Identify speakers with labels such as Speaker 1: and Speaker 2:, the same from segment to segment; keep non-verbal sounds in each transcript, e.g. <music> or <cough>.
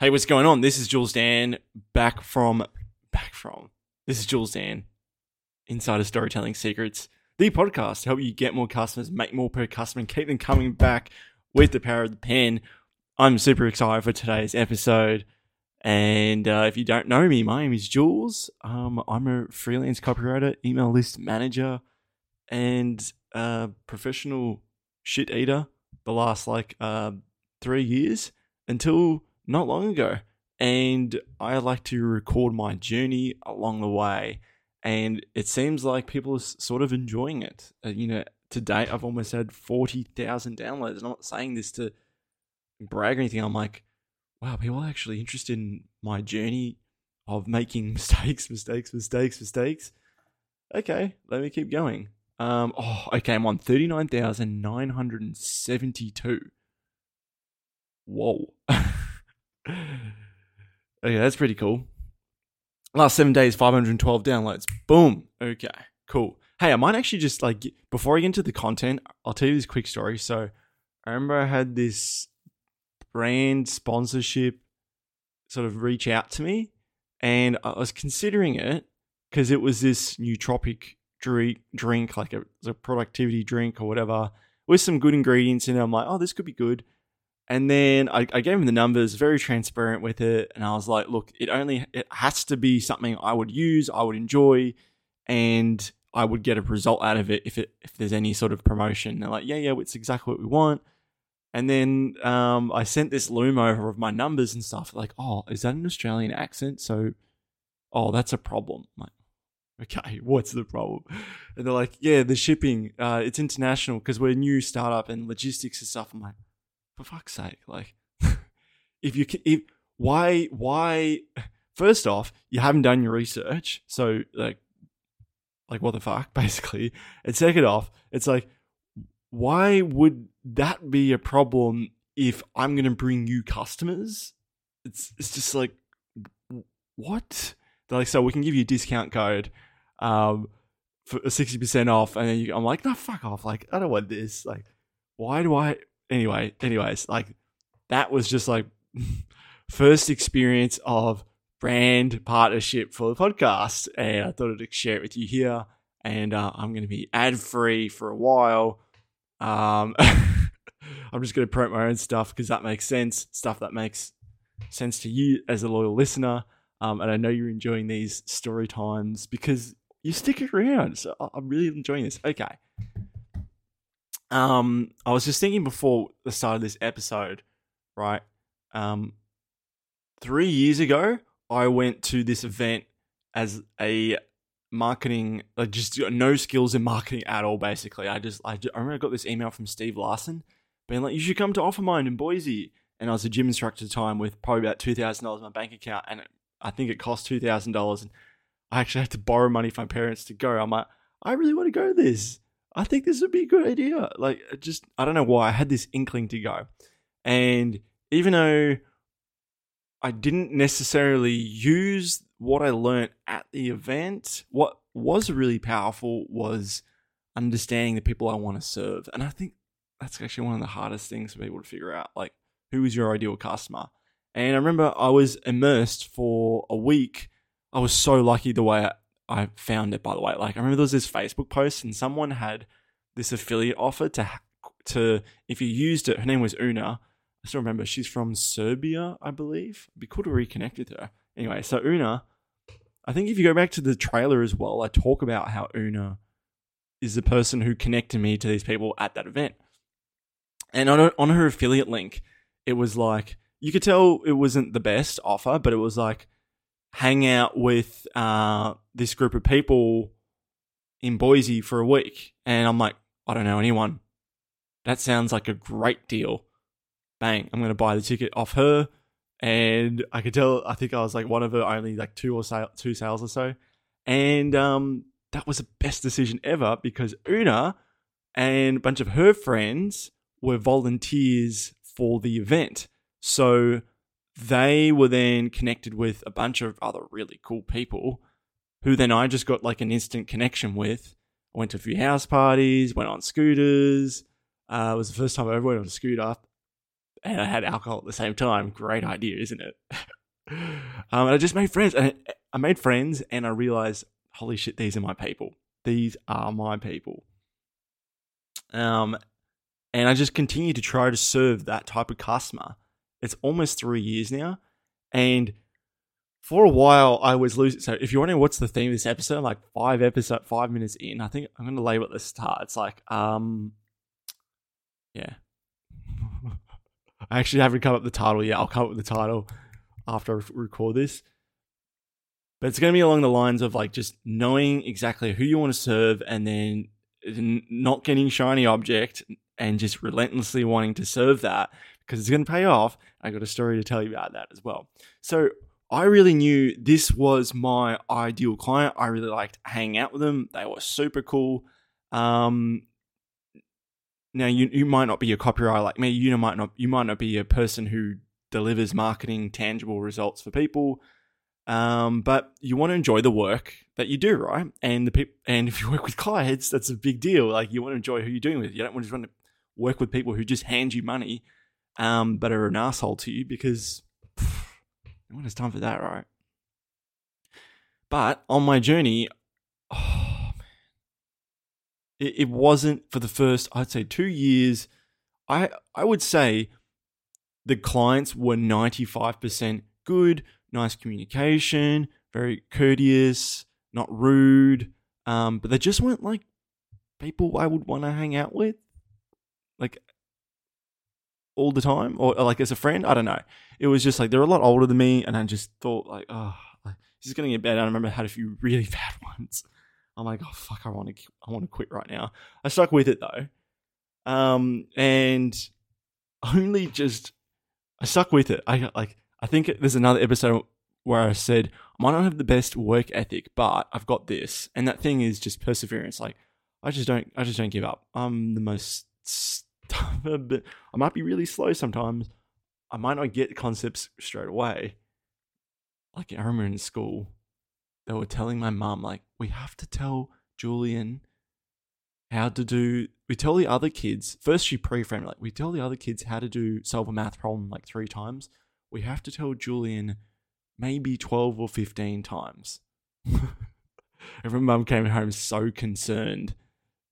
Speaker 1: Hey, what's going on? This is Jules Dan back from back from. This is Jules Dan, Insider Storytelling Secrets, the podcast to help you get more customers, make more per customer, and keep them coming back with the power of the pen. I'm super excited for today's episode. And uh, if you don't know me, my name is Jules. Um, I'm a freelance copywriter, email list manager, and a professional shit eater the last like uh, three years until not long ago. And I like to record my journey along the way. And it seems like people are sort of enjoying it. Uh, you know, to date, I've almost had 40,000 downloads. I'm not saying this to brag or anything. I'm like, wow, people are actually interested in my journey of making <laughs> mistakes, mistakes, mistakes, mistakes. Okay, let me keep going. Um, oh, okay, I'm on 39,972. Whoa. <laughs> okay, that's pretty cool. Last seven days, 512 downloads. Boom. Okay, cool. Hey, I might actually just like, before I get into the content, I'll tell you this quick story. So I remember I had this brand sponsorship sort of reach out to me, and I was considering it because it was this nootropic drink, drink like a, a productivity drink or whatever, with some good ingredients in it. I'm like, oh, this could be good. And then I, I, gave him the numbers, very transparent with it, and I was like, "Look, it only it has to be something I would use, I would enjoy, and I would get a result out of it if it if there's any sort of promotion." And they're like, "Yeah, yeah, it's exactly what we want." And then um, I sent this loom over of my numbers and stuff. Like, "Oh, is that an Australian accent?" So, oh, that's a problem. I'm like, okay, <laughs> what's the problem? And they're like, "Yeah, the shipping, uh, it's international because we're a new startup and logistics and stuff." I'm like for fuck's sake, like <laughs> if you can, if why why first off you haven't done your research, so like like what the fuck <laughs> basically, and second off it's like why would that be a problem if I'm gonna bring you customers? It's it's just like what? They're like so we can give you a discount code. Um, for sixty percent off, and then you, I'm like, no, fuck off. Like, I don't want this. Like, why do I? Anyway, anyways, like that was just like <laughs> first experience of brand partnership for the podcast, and I thought I'd share it with you here. And uh, I'm going to be ad free for a while. Um, <laughs> I'm just going to promote my own stuff because that makes sense. Stuff that makes sense to you as a loyal listener. Um, and I know you're enjoying these story times because you stick around. So I'm really enjoying this. Okay. Um, I was just thinking before the start of this episode, right? Um, three years ago, I went to this event as a marketing, like just no skills in marketing at all. Basically, I just, I, just, I remember I got this email from Steve Larsen, being like, "You should come to Offermind in Boise." And I was a gym instructor at the time with probably about two thousand dollars in my bank account, and I think it cost two thousand dollars, and I actually had to borrow money from my parents to go. I'm like, I really want to go to this. I think this would be a good idea. Like, uh, just, I don't know why. I had this inkling to go. And even though I didn't necessarily use what I learned at the event, what was really powerful was understanding the people I want to serve. And I think that's actually one of the hardest things for people to figure out. Like, who is your ideal customer? And I remember I was immersed for a week. I was so lucky the way I found it, by the way. Like, I remember there was this Facebook post and someone had this affiliate offer to, to if you used it, her name was Una. I still remember she's from Serbia, I believe. It'd be cool to reconnect with her. Anyway, so Una, I think if you go back to the trailer as well, I talk about how Una is the person who connected me to these people at that event. And on, on her affiliate link, it was like, you could tell it wasn't the best offer, but it was like, hang out with uh, this group of people in Boise for a week. And I'm like, I don't know anyone. That sounds like a great deal. Bang, I'm going to buy the ticket off her. And I could tell, I think I was like one of her only like two or sale, two sales or so. And um, that was the best decision ever because Una and a bunch of her friends were volunteers for the event. So they were then connected with a bunch of other really cool people who then I just got like an instant connection with. I went to a few house parties, went on scooters. Uh, it was the first time I ever went on a scooter. and I had alcohol at the same time. Great idea, isn't it? <laughs> um, and I just made friends. And I made friends, and I realized, holy shit, these are my people. These are my people. Um, and I just continue to try to serve that type of customer. It's almost three years now, and for a while I was losing. So if you're wondering what's the theme of this episode, like five episode, five minutes in, I think I'm going to label it the start. It's like, um, yeah. <laughs> I actually haven't come up with the title yet. I'll come up with the title after I record this. But it's going to be along the lines of like just knowing exactly who you want to serve and then not getting shiny object and just relentlessly wanting to serve that because it's going to pay off. I got a story to tell you about that as well. So I really knew this was my ideal client. I really liked hanging out with them. They were super cool. Um, now you you might not be a copywriter like me. You might not you might not be a person who delivers marketing tangible results for people. Um, but you want to enjoy the work that you do, right? And the people, and if you work with clients, that's a big deal. Like you want to enjoy who you're doing with. You don't want to, want to work with people who just hand you money, um, but are an asshole to you because pff, <sighs> no one has time for that, right? But on my journey, <sighs> oh it, it wasn't for the first, I'd say, two years. I I would say the clients were ninety five percent good nice communication, very courteous, not rude. Um, but they just weren't like people I would want to hang out with, like all the time, or, like as a friend. I don't know. It was just like they're a lot older than me, and I just thought like, oh, like, this is gonna get better. I remember I had a few <laughs> really bad ones. I'm like, oh fuck, I want to, I want to quit right now. I stuck with it though, um, and only just I stuck with it. I like I think there's another episode where I said, I might not have the best work ethic, but I've got this. And that thing is just perseverance. Like, I just don't, I just don't give up. I'm the most <laughs> stubborn, I might be really slow sometimes. I might not get concepts straight away. Like, I remember in school, they were telling my mum, like, we have to tell Julian how to do we tell the other kids first she pre-framed like we tell the other kids how to do solve a math problem like three times we have to tell Julian maybe 12 or 15 times. <laughs> Every mum came home so concerned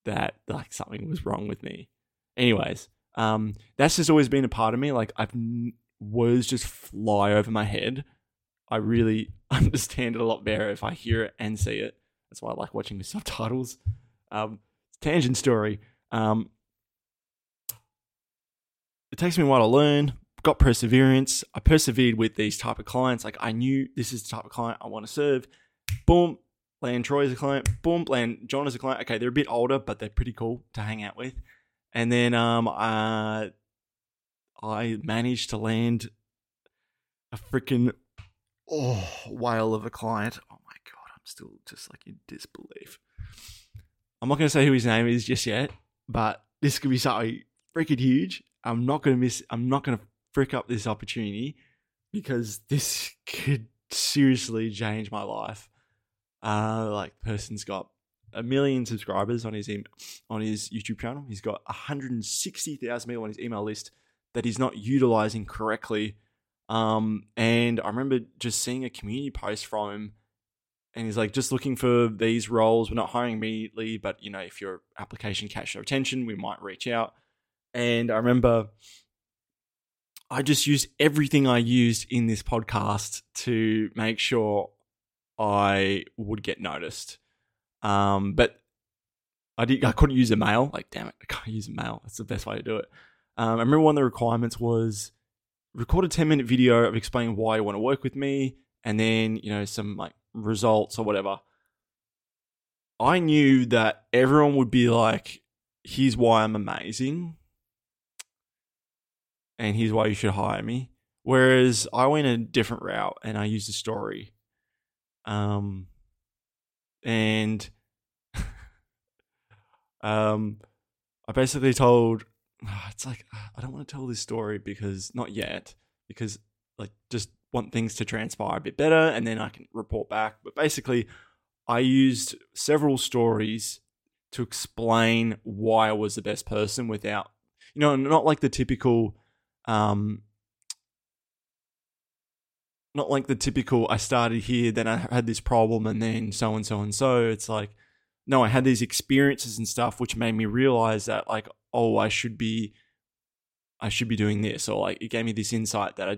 Speaker 1: that like something was wrong with me. Anyways, um, that's just always been a part of me. Like I've words just fly over my head. I really <laughs> understand it a lot better if I hear it and see it. That's why I like watching the subtitles. Um, tangent story. Um, it takes me a while to learn, got perseverance. I persevered with these type of clients. Like I knew this is the type of client I want to serve. Boom, land Troy as a client. Boom, land John as a client. Okay, they're a bit older, but they're pretty cool to hang out with. And then um, uh, I managed to land a freaking oh whale of a client. Oh my god, I'm still just like in disbelief. I'm not going to say who his name is just yet, but this could be something freaking huge. I'm not going to miss. I'm not going to frick up this opportunity because this <laughs> could seriously change my life. Uh, like, person's got a million subscribers on his em- on his YouTube channel. He's got 160,000 people on his email list that he's not utilizing correctly. Um, and I remember just seeing a community post from him, and he's like, just looking for these roles. We're not hiring immediately, but you know, if your application catches our attention, we might reach out. And I remember I just used everything I used in this podcast to make sure I would get noticed. Um, but I did I couldn't use a mail. Like, damn it, I can't use a mail. That's the best way to do it. Um, I remember one of the requirements was record a 10 minute video of explaining why you want to work with me and then, you know, some like results or whatever. I knew that everyone would be like, here's why I'm amazing and here's why you should hire me. Whereas I went a different route and I used a story. Um, and um, I basically told, <sighs> it's like, I don't want to tell this story because not yet, because like just want things to transpire a bit better and then I can report back. But basically, I used several stories to explain why I was the best person without, you know, not like the typical um, not like the typical I started here, then I had this problem, and then so and so and so. It's like, no, I had these experiences and stuff which made me realize that, like, oh, I should be, I should be doing this, or like it gave me this insight that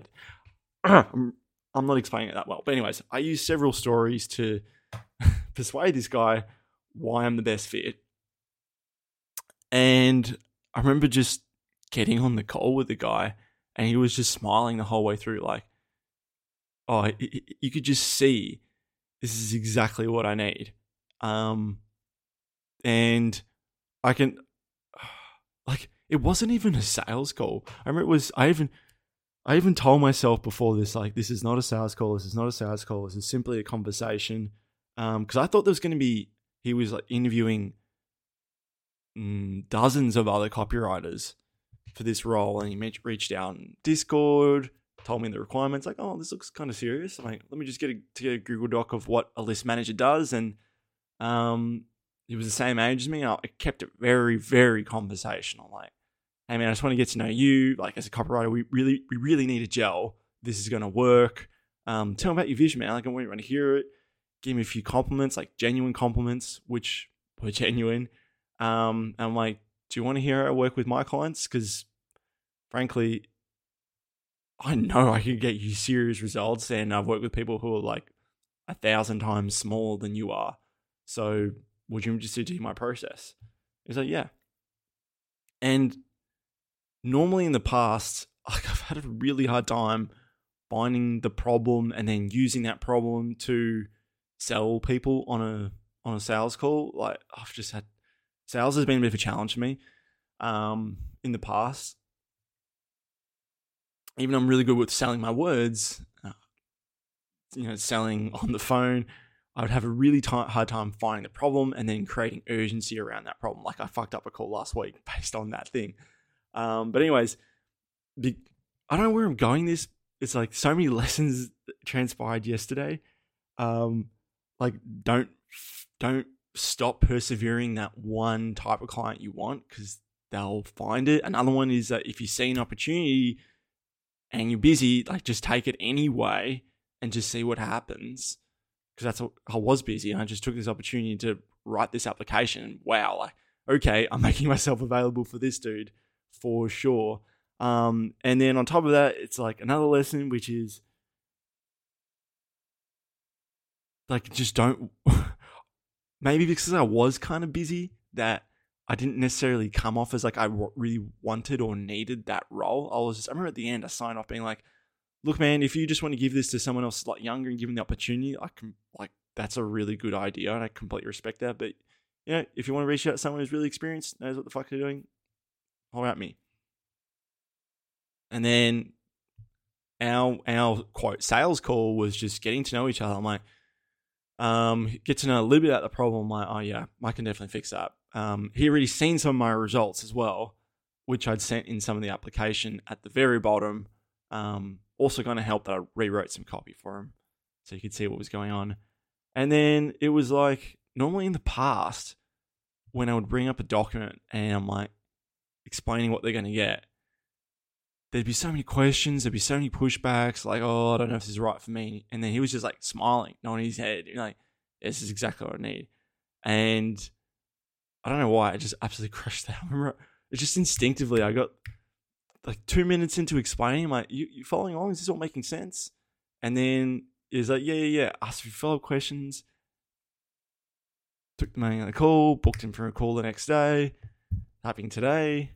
Speaker 1: I, <clears throat> I'm, I'm not explaining it that well. But anyways, I used several stories to <laughs> persuade this guy why I'm the best fit, and I remember just getting on the call with the guy, and he was just smiling the whole way through, like oh, you could just see this is exactly what I need. Um, and I can, <sighs> like, it wasn't even a sales call. I remember it was, I even, I even told myself before this, like, this is not a sales call. This is not a sales call. This is simply a conversation. Um, because I thought there was going to be, he was like interviewing mm, dozens of other copywriters for this role, and he reached out in Discord told me the requirements. Like, oh, this looks kind of serious. I'm like, let me just get a, to get a Google Doc of what a list manager does. And um, he was the same age as me. And I kept it very, very conversational. Like, hey man, I just want to get to know you. Like, as a copywriter, we really, we really need a gel. This is going to work. Um, tell me about your vision, man. Like, I want to hear it. Give me a few compliments, like genuine compliments, which were genuine. Um, and I'm like, do you want to hear I work with my clients? Because frankly, I know I can get you serious results, and I've worked with people who are like a thousand times smaller than you are. So would you just do my process? He's like, yeah. And normally in the past, <laughs> like I've had a really hard time finding the problem and then using that problem to sell people on a on a sales call. Like I've just had sales has been a bit of a challenge for me um, in the past even though I'm really good with selling my words, uh, you know, selling on the phone, I would have a really t- hard time finding the problem and then creating urgency around that problem. Like I fucked up a call last week <laughs> based on that thing. Um, but anyways, the, I don't know where I'm going. This it's like so many <laughs> lessons transpired yesterday. Um, like don't don't stop persevering that one type of client you want because they'll find it. Another one is that if you see an opportunity and you're busy, like just take it anyway and just see what happens. Because that's what I was busy and I just took this opportunity to write this application. Wow, like okay, I'm <laughs> making myself available for this dude for sure. Um, and then on top of that, it's like another lesson, which is like just don't. <laughs> maybe because I was kind of busy that I didn't necessarily come off as like I really wanted or needed that role. I was just, I remember at the end, I signed off being like, look, man, if you just want to give this to someone else like younger and give them the opportunity, I can, like, that's a really good idea. And I completely respect that. But, you know, if you want to reach out to someone who's really experienced, knows what the fuck they're doing, hold out me. And then our, our quote sales call was just getting to know each other. I'm like, um, get to know a little bit about the problem. I'm like, oh yeah, I can definitely fix that um, he already seen some of my results as well, which I'd sent in some of the application at the very bottom. Um, also going to help that I rewrote some copy for him so you could see what was going on. And then it was like normally in the past when I would bring up a document and I'm like explaining what they're going to get, there'd be so many questions, there'd be so many pushbacks, like, oh, I don't know if this is right for me. And then he was just like smiling, nodding his head, You're like, this is exactly what I need. And I don't know why. I just absolutely <laughs> crushed that. I remember it just instinctively. I got like two minutes into explaining. I'm like, you, you following along? Is this all making sense? And then he's like, yeah, yeah, yeah. Asked a few follow up questions. Took the man on the call, booked him for a call the next day, happening today.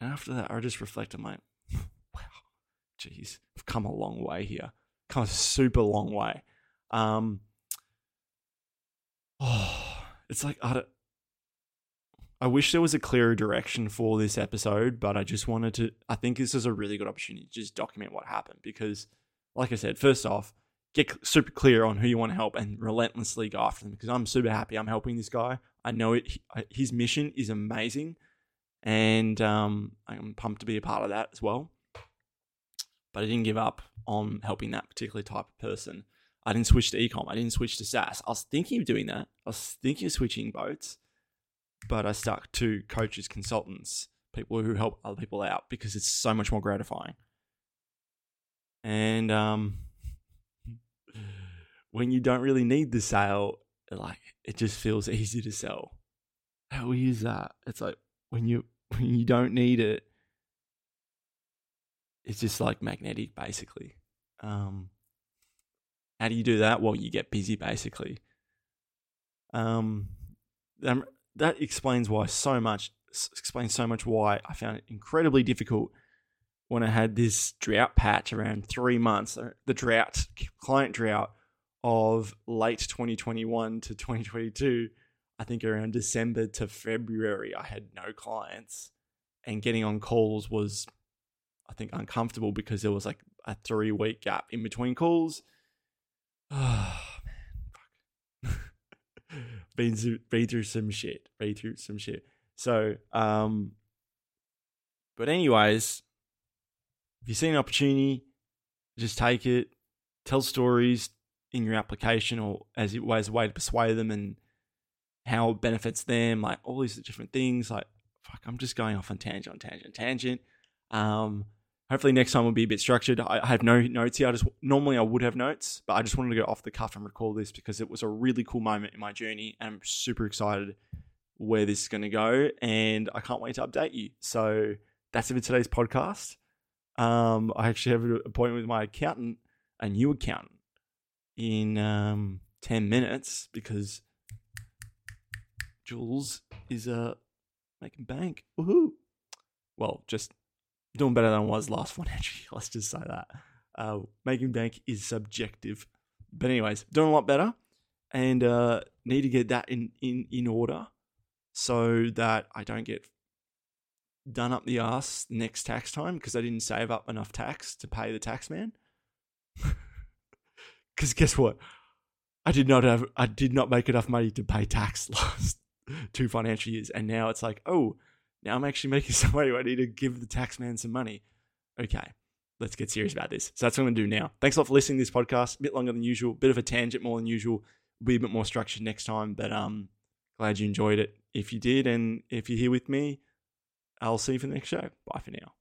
Speaker 1: And after that, I just reflected, I'm like, wow, jeez, I've come a long way here. Come a super long way. Um, oh, <sighs> it's like, I don't, I wish there was a clearer direction for this episode, but I just wanted to. I think this is a really good opportunity to just document what happened because, like I said, first off, get super clear on who you want to help and relentlessly go after them because I'm super happy I'm helping this guy. I know it. His mission is amazing, and um, I'm pumped to be a part of that as well. But I didn't give up on helping that particular type of person. I didn't switch to ecom. I didn't switch to SaaS. I was thinking of doing that. I was thinking of switching boats but I stuck to coaches, consultants people who help other people out because it's so much more gratifying. And um, <laughs> when you don't really need the sale, like it just feels easy to sell. How is that? It's like when you <laughs> when you don't need it, it's just like magnetic, basically. Um, how do you do that? Well, you get busy, basically. Um, that explains why so much explains so much why I found it incredibly difficult when I had this drought patch around three months, uh, the drought client drought of late 2021 to 2022. I think around December to February, I had no clients, and getting on calls was, I think, uncomfortable because there was like a three week gap in between calls. <sighs> Been been through some shit. Been through some shit. So, um, but anyways, if you see an opportunity, just take it. Tell stories in your application or as, it, as a way to persuade them and how it benefits them. Like all these different things. Like, fuck, I'm just going off on tangent, on tangent, tangent. Um, hopefully next time will be a bit structured. I, I have no notes here. I just normally I would have notes, but I just wanted to go off the cuff and recall this because it was a really cool moment in my journey, and I'm super excited where this is going to go, and I can't wait to update you. So that's it for today's podcast. Um, I actually have an appointment with my accountant, a new accountant, in um, ten minutes because Jules is uh making bank. Woohoo! Well, just doing better than I was last <laughs> financial year. Let's just say that. Uh, making bank is subjective, but anyways, doing a lot better, and uh, need to get that in in in order so that I don't get done up the ass next tax time because I didn't save up enough tax to pay the tax man. <laughs> Because guess what? I did not have I did not make enough money to pay tax <laughs> last two financial years, and now it's like, oh, now I'm actually making some money. I need to give the tax man some money. Okay, let's get serious about this. So that's what I'm going to do now. Thanks a lot for listening to this podcast. A bit longer than usual, bit of a tangent more than usual. be a bit more structured next time, but um, glad you enjoyed it. If you did, and if you're here with me, I'll see you for the next show. Bye for now.